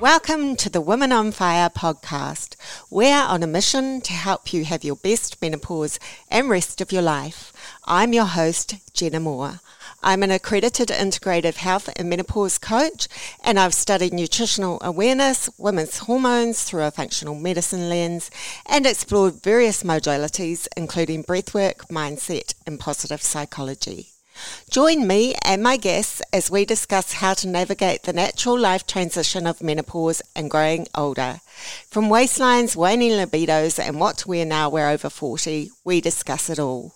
Welcome to the Women on Fire podcast. We're on a mission to help you have your best menopause and rest of your life. I'm your host, Jenna Moore. I'm an accredited integrative health and menopause coach, and I've studied nutritional awareness, women's hormones through a functional medicine lens, and explored various modalities, including breathwork, mindset, and positive psychology. Join me and my guests as we discuss how to navigate the natural life transition of menopause and growing older. From waistlines, waning libidos, and what to wear now we're over 40, we discuss it all.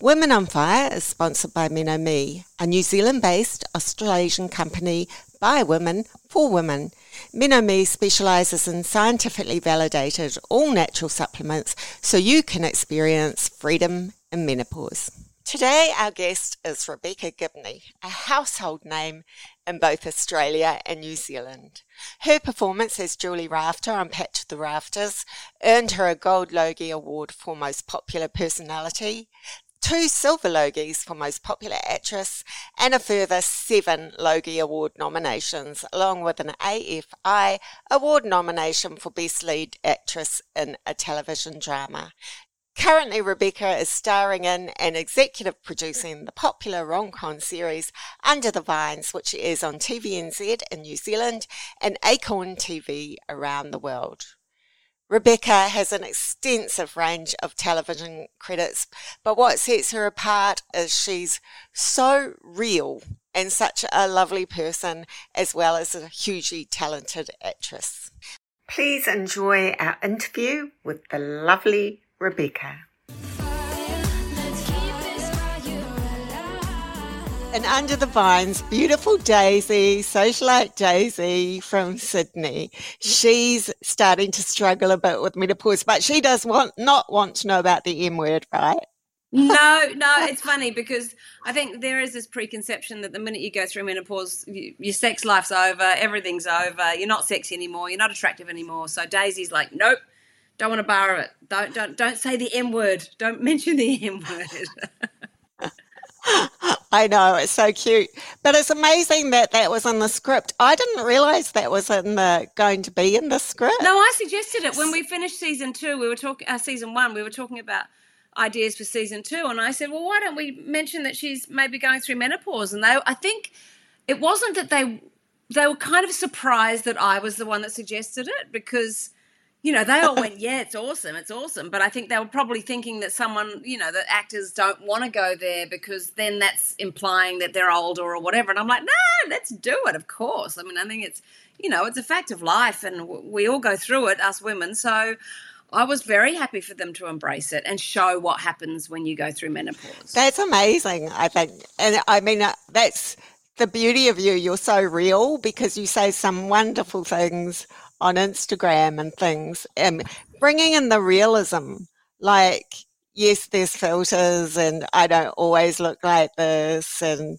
Women on Fire is sponsored by MenoMe, a New Zealand based Australasian company by women for women. MenoMe specialises in scientifically validated all natural supplements so you can experience freedom in menopause. Today, our guest is Rebecca Gibney, a household name in both Australia and New Zealand. Her performance as Julie Rafter on Packed to the Rafters earned her a Gold Logie Award for Most Popular Personality, two Silver Logies for Most Popular Actress, and a further seven Logie Award nominations, along with an AFI Award nomination for Best Lead Actress in a Television Drama. Currently, Rebecca is starring in and executive producing the popular rom-com series Under the Vines, which is on TVNZ in New Zealand and Acorn TV around the world. Rebecca has an extensive range of television credits, but what sets her apart is she's so real and such a lovely person, as well as a hugely talented actress. Please enjoy our interview with the lovely Rebecca. And under the vines, beautiful Daisy, socialite Daisy from Sydney. She's starting to struggle a bit with menopause, but she does want not want to know about the M word, right? no, no, it's funny because I think there is this preconception that the minute you go through menopause, you, your sex life's over, everything's over, you're not sexy anymore, you're not attractive anymore. So Daisy's like, nope, don't want to borrow it. Don't don't don't say the M word. Don't mention the M word. I know it's so cute, but it's amazing that that was in the script. I didn't realize that was in the going to be in the script. No, I suggested it when we finished season two. We were talking uh, season one. We were talking about ideas for season two, and I said, "Well, why don't we mention that she's maybe going through menopause?" And they, I think, it wasn't that they they were kind of surprised that I was the one that suggested it because you know, they all went, yeah, it's awesome, it's awesome. But I think they were probably thinking that someone, you know, that actors don't want to go there because then that's implying that they're older or whatever. And I'm like, no, let's do it, of course. I mean, I think it's, you know, it's a fact of life and we all go through it, us women. So I was very happy for them to embrace it and show what happens when you go through menopause. That's amazing, I think. And I mean, uh, that's the beauty of you. You're so real because you say some wonderful things on Instagram and things, and bringing in the realism. Like, yes, there's filters, and I don't always look like this, and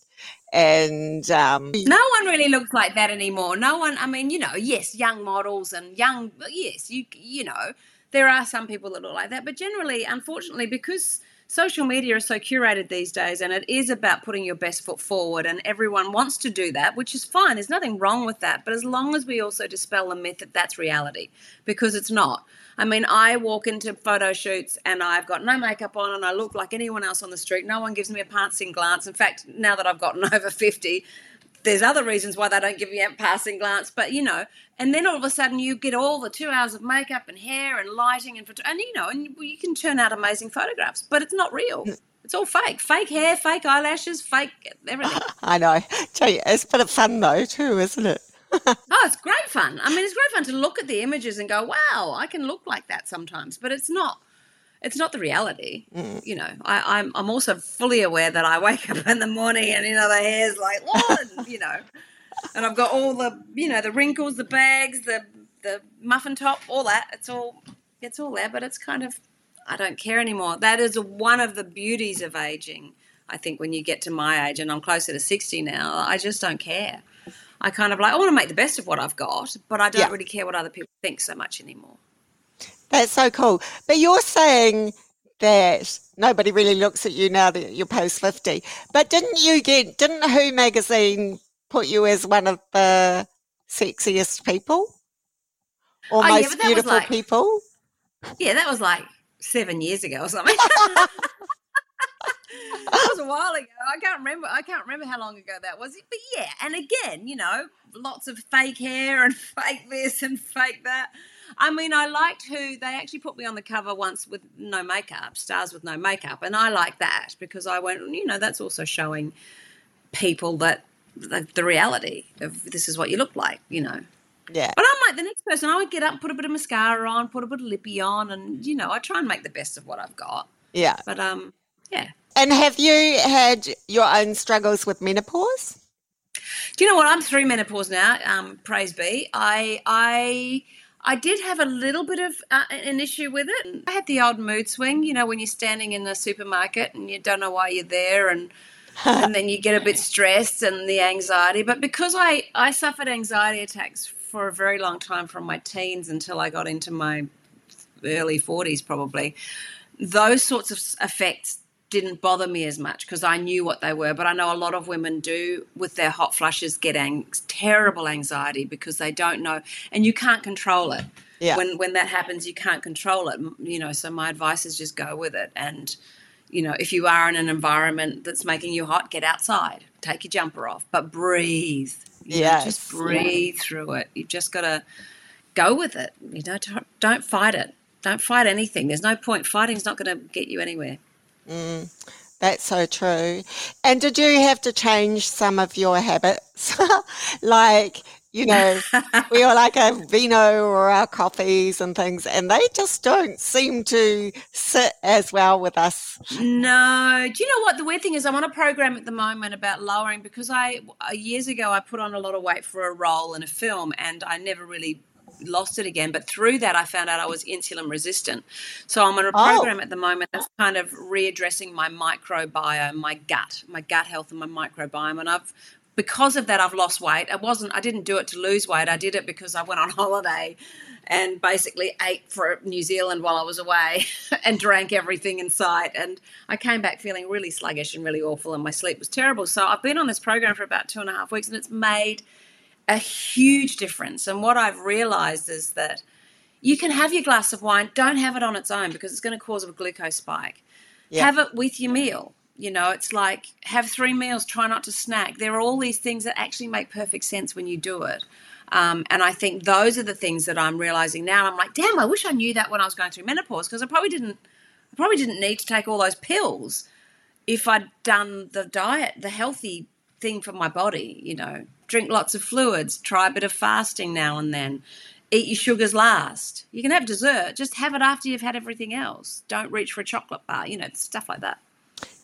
and um, no one really looks like that anymore. No one. I mean, you know, yes, young models and young, yes, you you know, there are some people that look like that, but generally, unfortunately, because social media is so curated these days and it is about putting your best foot forward and everyone wants to do that which is fine. There's nothing wrong with that but as long as we also dispel the myth that that's reality because it's not. I mean i walk into photo shoots and i've got no makeup on and i look like anyone else on the street. No one gives me a passing glance. In fact now that i've gotten over 50 there's other reasons why they don't give you a passing glance, but you know, and then all of a sudden you get all the two hours of makeup and hair and lighting and and you know, and you can turn out amazing photographs, but it's not real. Mm. It's all fake, fake hair, fake eyelashes, fake everything. I know. Tell you, it's a bit of fun though too, isn't it? oh, it's great fun. I mean, it's great fun to look at the images and go, "Wow, I can look like that sometimes," but it's not it's not the reality. Mm. You know, I, am I'm, I'm also fully aware that I wake up in the morning and you know the hair's like you know, and I've got all the you know the wrinkles, the bags, the the muffin top, all that. It's all it's all there, but it's kind of I don't care anymore. That is one of the beauties of aging. I think when you get to my age, and I'm closer to sixty now, I just don't care. I kind of like I want to make the best of what I've got, but I don't yeah. really care what other people think so much anymore. That's so cool. But you're saying that nobody really looks at you now that you're post 50. But didn't you get, didn't Who magazine put you as one of the sexiest people? or Oh, most was beautiful like- people. Yeah, that was like seven years ago or something. that was a while ago. I can't remember. I can't remember how long ago that was. But yeah, and again, you know, lots of fake hair and fake this and fake that. I mean, I liked who they actually put me on the cover once with no makeup, stars with no makeup, and I like that because I went, you know, that's also showing people that the, the reality of this is what you look like, you know. Yeah. But I'm like the next person. I would get up, put a bit of mascara on, put a bit of lippy on, and you know, I try and make the best of what I've got. Yeah. But um, yeah. And have you had your own struggles with menopause? Do you know what? I'm through menopause now. Um, praise be. I I I did have a little bit of uh, an issue with it. I had the old mood swing. You know, when you're standing in the supermarket and you don't know why you're there, and and then you get a bit stressed and the anxiety. But because I I suffered anxiety attacks for a very long time from my teens until I got into my early 40s probably those sorts of effects didn't bother me as much because I knew what they were. But I know a lot of women do with their hot flushes get ang- terrible anxiety because they don't know, and you can't control it. Yeah. When when that happens, you can't control it. You know, so my advice is just go with it. And you know, if you are in an environment that's making you hot, get outside, take your jumper off, but breathe. Yeah, just breathe through it. You've just got to go with it. You know, don't, don't fight it. Don't fight anything. There's no point. Fighting's not going to get you anywhere. That's so true. And did you have to change some of your habits? like, you know, we all like our vino or our coffees and things, and they just don't seem to sit as well with us. No. Do you know what? The weird thing is, I'm on a program at the moment about lowering because I, uh, years ago, I put on a lot of weight for a role in a film and I never really lost it again. But through that, I found out I was insulin resistant. So I'm on a Oh. program at the moment that's kind of readdressing my microbiome, my gut, my gut health and my microbiome. And I've, because of that, I've lost weight. I wasn't, I didn't do it to lose weight. I did it because I went on holiday and basically ate for New Zealand while I was away and drank everything in sight. And I came back feeling really sluggish and really awful, and my sleep was terrible. So I've been on this program for about two and a half weeks, and it's made a huge difference. And what I've realized is that you can have your glass of wine, don't have it on its own because it's going to cause a glucose spike. Yeah. Have it with your meal. You know, it's like have three meals, try not to snack. There are all these things that actually make perfect sense when you do it. Um, and I think those are the things that I'm realizing now. I'm like, damn, I wish I knew that when I was going through menopause because I probably didn't. I probably didn't need to take all those pills if I'd done the diet, the healthy thing for my body. You know, drink lots of fluids, try a bit of fasting now and then, eat your sugars last. You can have dessert, just have it after you've had everything else. Don't reach for a chocolate bar. You know, stuff like that.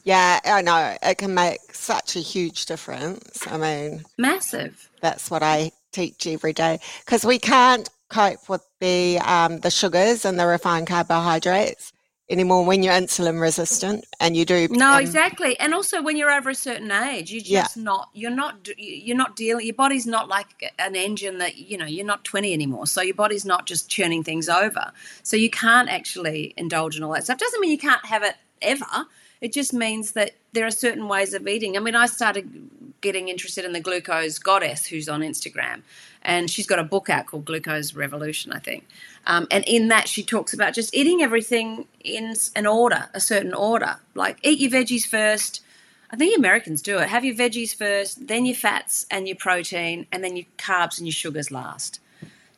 Yeah, I know. It can make such a huge difference. I mean, Massive. that's what I teach every day because we can't cope with the um, the sugars and the refined carbohydrates anymore when you're insulin resistant and you do No, um, exactly. And also, when you're over a certain age, you're Yeah. just not. You're not. You're not dealing. Your body's not like an engine that you know. You're not 20 anymore, so your body's not just churning things over. So you can't actually indulge in all that stuff. Doesn't mean you can't have it ever. It just means that there are certain ways of eating. I mean, I started getting interested in the glucose goddess who's on Instagram, and she's got a book out called Glucose Revolution, I think. Um, and in that, she talks about just eating everything in an order, a certain order. Like eat your veggies first. I think Americans do it. Have your veggies first, then your fats and your protein, and then your carbs and your sugars last.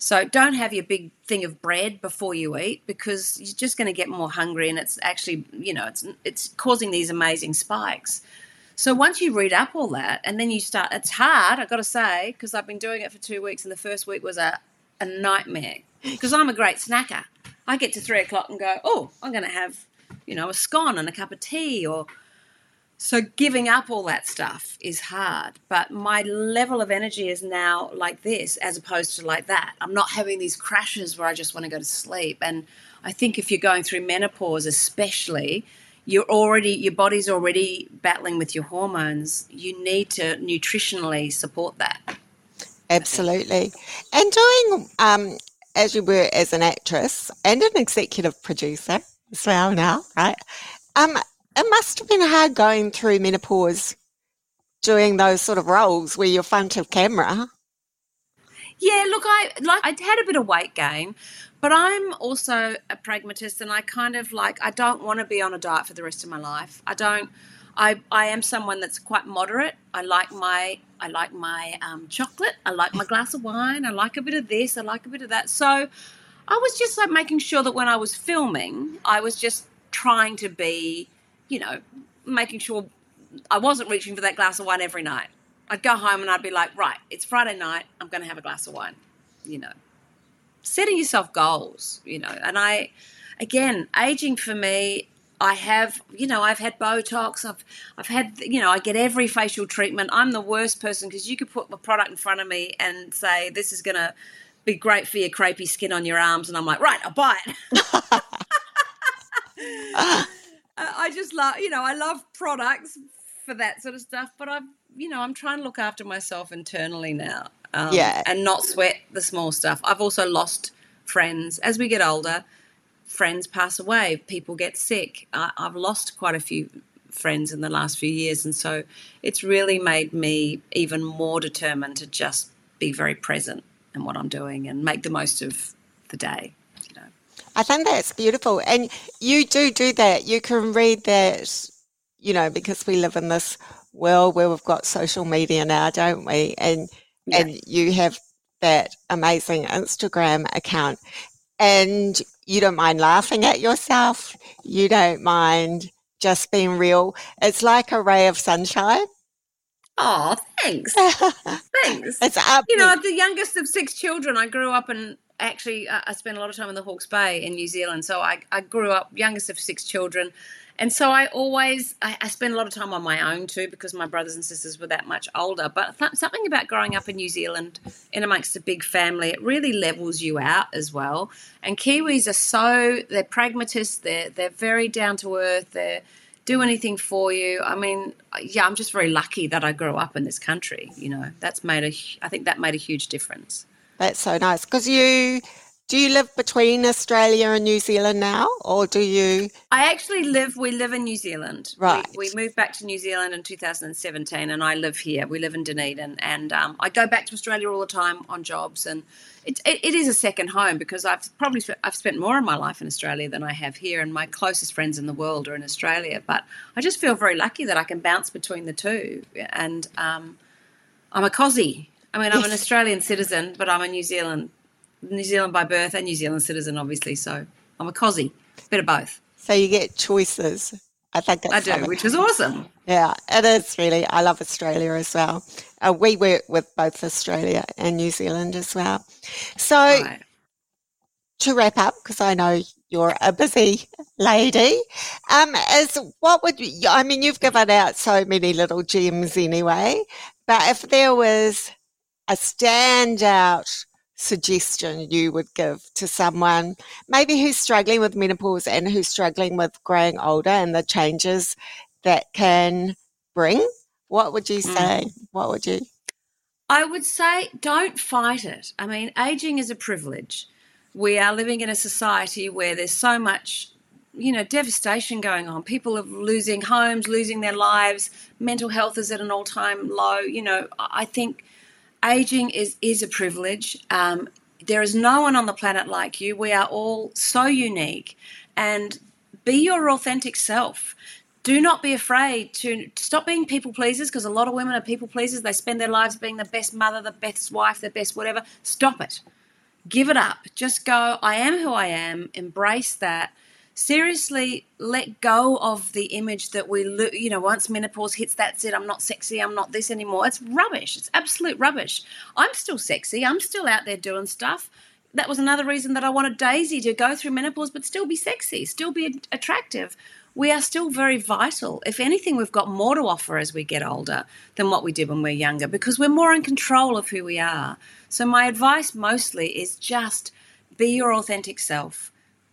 So don't have your big thing of bread before you eat because you're just going to get more hungry, and it's actually, you know, it's it's causing these amazing spikes. So once you read up all that, and then you start, it's hard. I've got to say because I've been doing it for two weeks, and the first week was a a nightmare because I'm a great snacker. I get to three o'clock and go, oh, I'm going to have, you know, a scone and a cup of tea or so giving up all that stuff is hard, but my level of energy is now like this as opposed to like that. I'm not having these crashes where I just want to go to sleep. And I think if you're going through menopause, especially, you're already your body's already battling with your hormones. You need to nutritionally support that. Absolutely. And doing, um, as you were as an actress and an executive producer as well now, right? Um, it must have been hard going through menopause doing those sort of roles where you're front of camera. Yeah, look, I like I had a bit of weight gain, but I'm also a pragmatist, and I kind of like I don't want to be on a diet for the rest of my life. I don't. I I am someone that's quite moderate. I like my I like my um, chocolate. I like my glass of wine. I like a bit of this. I like a bit of that. So I was just like making sure that when I was filming, I was just trying to be, you know, making sure I wasn't reaching for that glass of wine every night. I'd go home and I'd be like, right, it's Friday night. I'm going to have a glass of wine. You know, setting yourself goals. You know, and I, again, aging for me. I have, you know, I've had Botox. I've, I've had, you know, I get every facial treatment. I'm the worst person because you could put a product in front of me and say this is going to be great for your crepey skin on your arms, and I'm like, right, I'll buy it. I just love, you know, I love products for that sort of stuff, but I've, you know, I'm trying to look after myself internally now. Um, yeah. And not sweat the small stuff. I've also lost friends as we get older. Friends pass away, people get sick. I, I've lost quite a few friends in the last few years, and so it's really made me even more determined to just be very present in what I'm doing and make the most of the day. You know. I think that's beautiful. And you do do that. You can read that, you know, because we live in this world where we've got social media now, don't we? And Yeah. and you have that amazing Instagram account and you don't mind laughing at yourself. You don't mind just being real. It's like a ray of sunshine. Oh, thanks. Thanks. it's up. You know, the youngest of six children. I grew up in actually. uh, I spent a lot of time in the Hawke's Bay in New Zealand. So I, I grew up youngest of six children, and so I always I, I spent a lot of time on my own too because my brothers and sisters were that much older. But th- something about growing up in New Zealand in amongst a big family, it really levels you out as well. And Kiwis are so they're pragmatists. They're they're very down to earth. They're do anything for you. I mean, yeah, I'm just very lucky that I grew up in this country. You know, that's made a I think that made a huge difference. That's so nice. Because you do you live between Australia and New Zealand now, or do you? I actually live. We live in New Zealand. Right. We, moved back to New Zealand in 2017, and I live here. We live in Dunedin, and um, I go back to Australia all the time on jobs, and it, it, it is a second home because I've probably sp- I've spent more of my life in Australia than I have here, and my closest friends in the world are in Australia. But I just feel very lucky that I can bounce between the two, and um, I'm a Cosy. I mean, I'm an Australian citizen, but I'm a New Zealand New Zealand by birth and New Zealand citizen, obviously. So I'm a Cosy, bit of both. So you get choices. I think that's I do, something- which is awesome. Yeah, it is really. I love Australia as well. Uh, we work with both Australia and New Zealand as well. So Right. to wrap up, because I know you're a busy lady, um, is what would you, I mean? You've given out so many little gems anyway, but if there was a standout suggestion you would give to someone maybe who's struggling with menopause and who's struggling with growing older and the changes that can bring, what would you Mm. say? What would you? I would say don't fight it. I mean, aging is a privilege. We are living in a society where there's so much, you know, devastation going on. People are losing homes, losing their lives. Mental health is at an all-time low. You know, I think aging is is a privilege. Um, there is no one on the planet like you. We are all so unique, and be your authentic self. Do not be afraid to stop being people pleasers because a lot of women are people pleasers. They spend their lives being the best mother, the best wife, the best whatever. Stop it. Give it up. Just go, I am who I am. Embrace that. Seriously, let go of the image that we, you know, once menopause hits, that's it. I'm not sexy. I'm not this anymore. It's rubbish. It's absolute rubbish. I'm still sexy. I'm still out there doing stuff. That was another reason that I wanted Daisy to go through menopause, but still be sexy, still be attractive. We are still very vital. If anything, we've got more to offer as we get older than what we did when we we're younger because we're more in control of who we are. So, my advice mostly is just be your authentic self.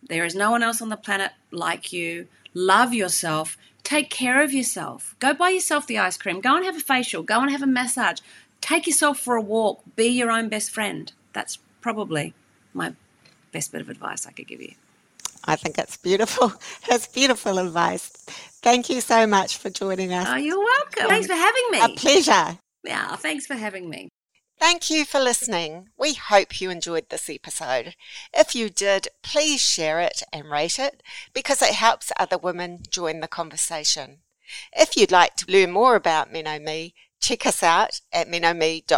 There is no one else on the planet like you. Love yourself. Take care of yourself. Go buy yourself the ice cream. Go and have a facial. Go and have a massage. Take yourself for a walk. Be your own best friend. That's probably my best bit of advice I could give you. I think it's beautiful. That's beautiful advice. Thank you so much for joining us. Oh, you're welcome. Thanks for having me. A pleasure. Yeah, thanks for having me. Thank you for listening. We hope you enjoyed this episode. If you did, please share it and rate it because it helps other women join the conversation. If you'd like to learn more about MenoMe, check us out at menome.co.nz.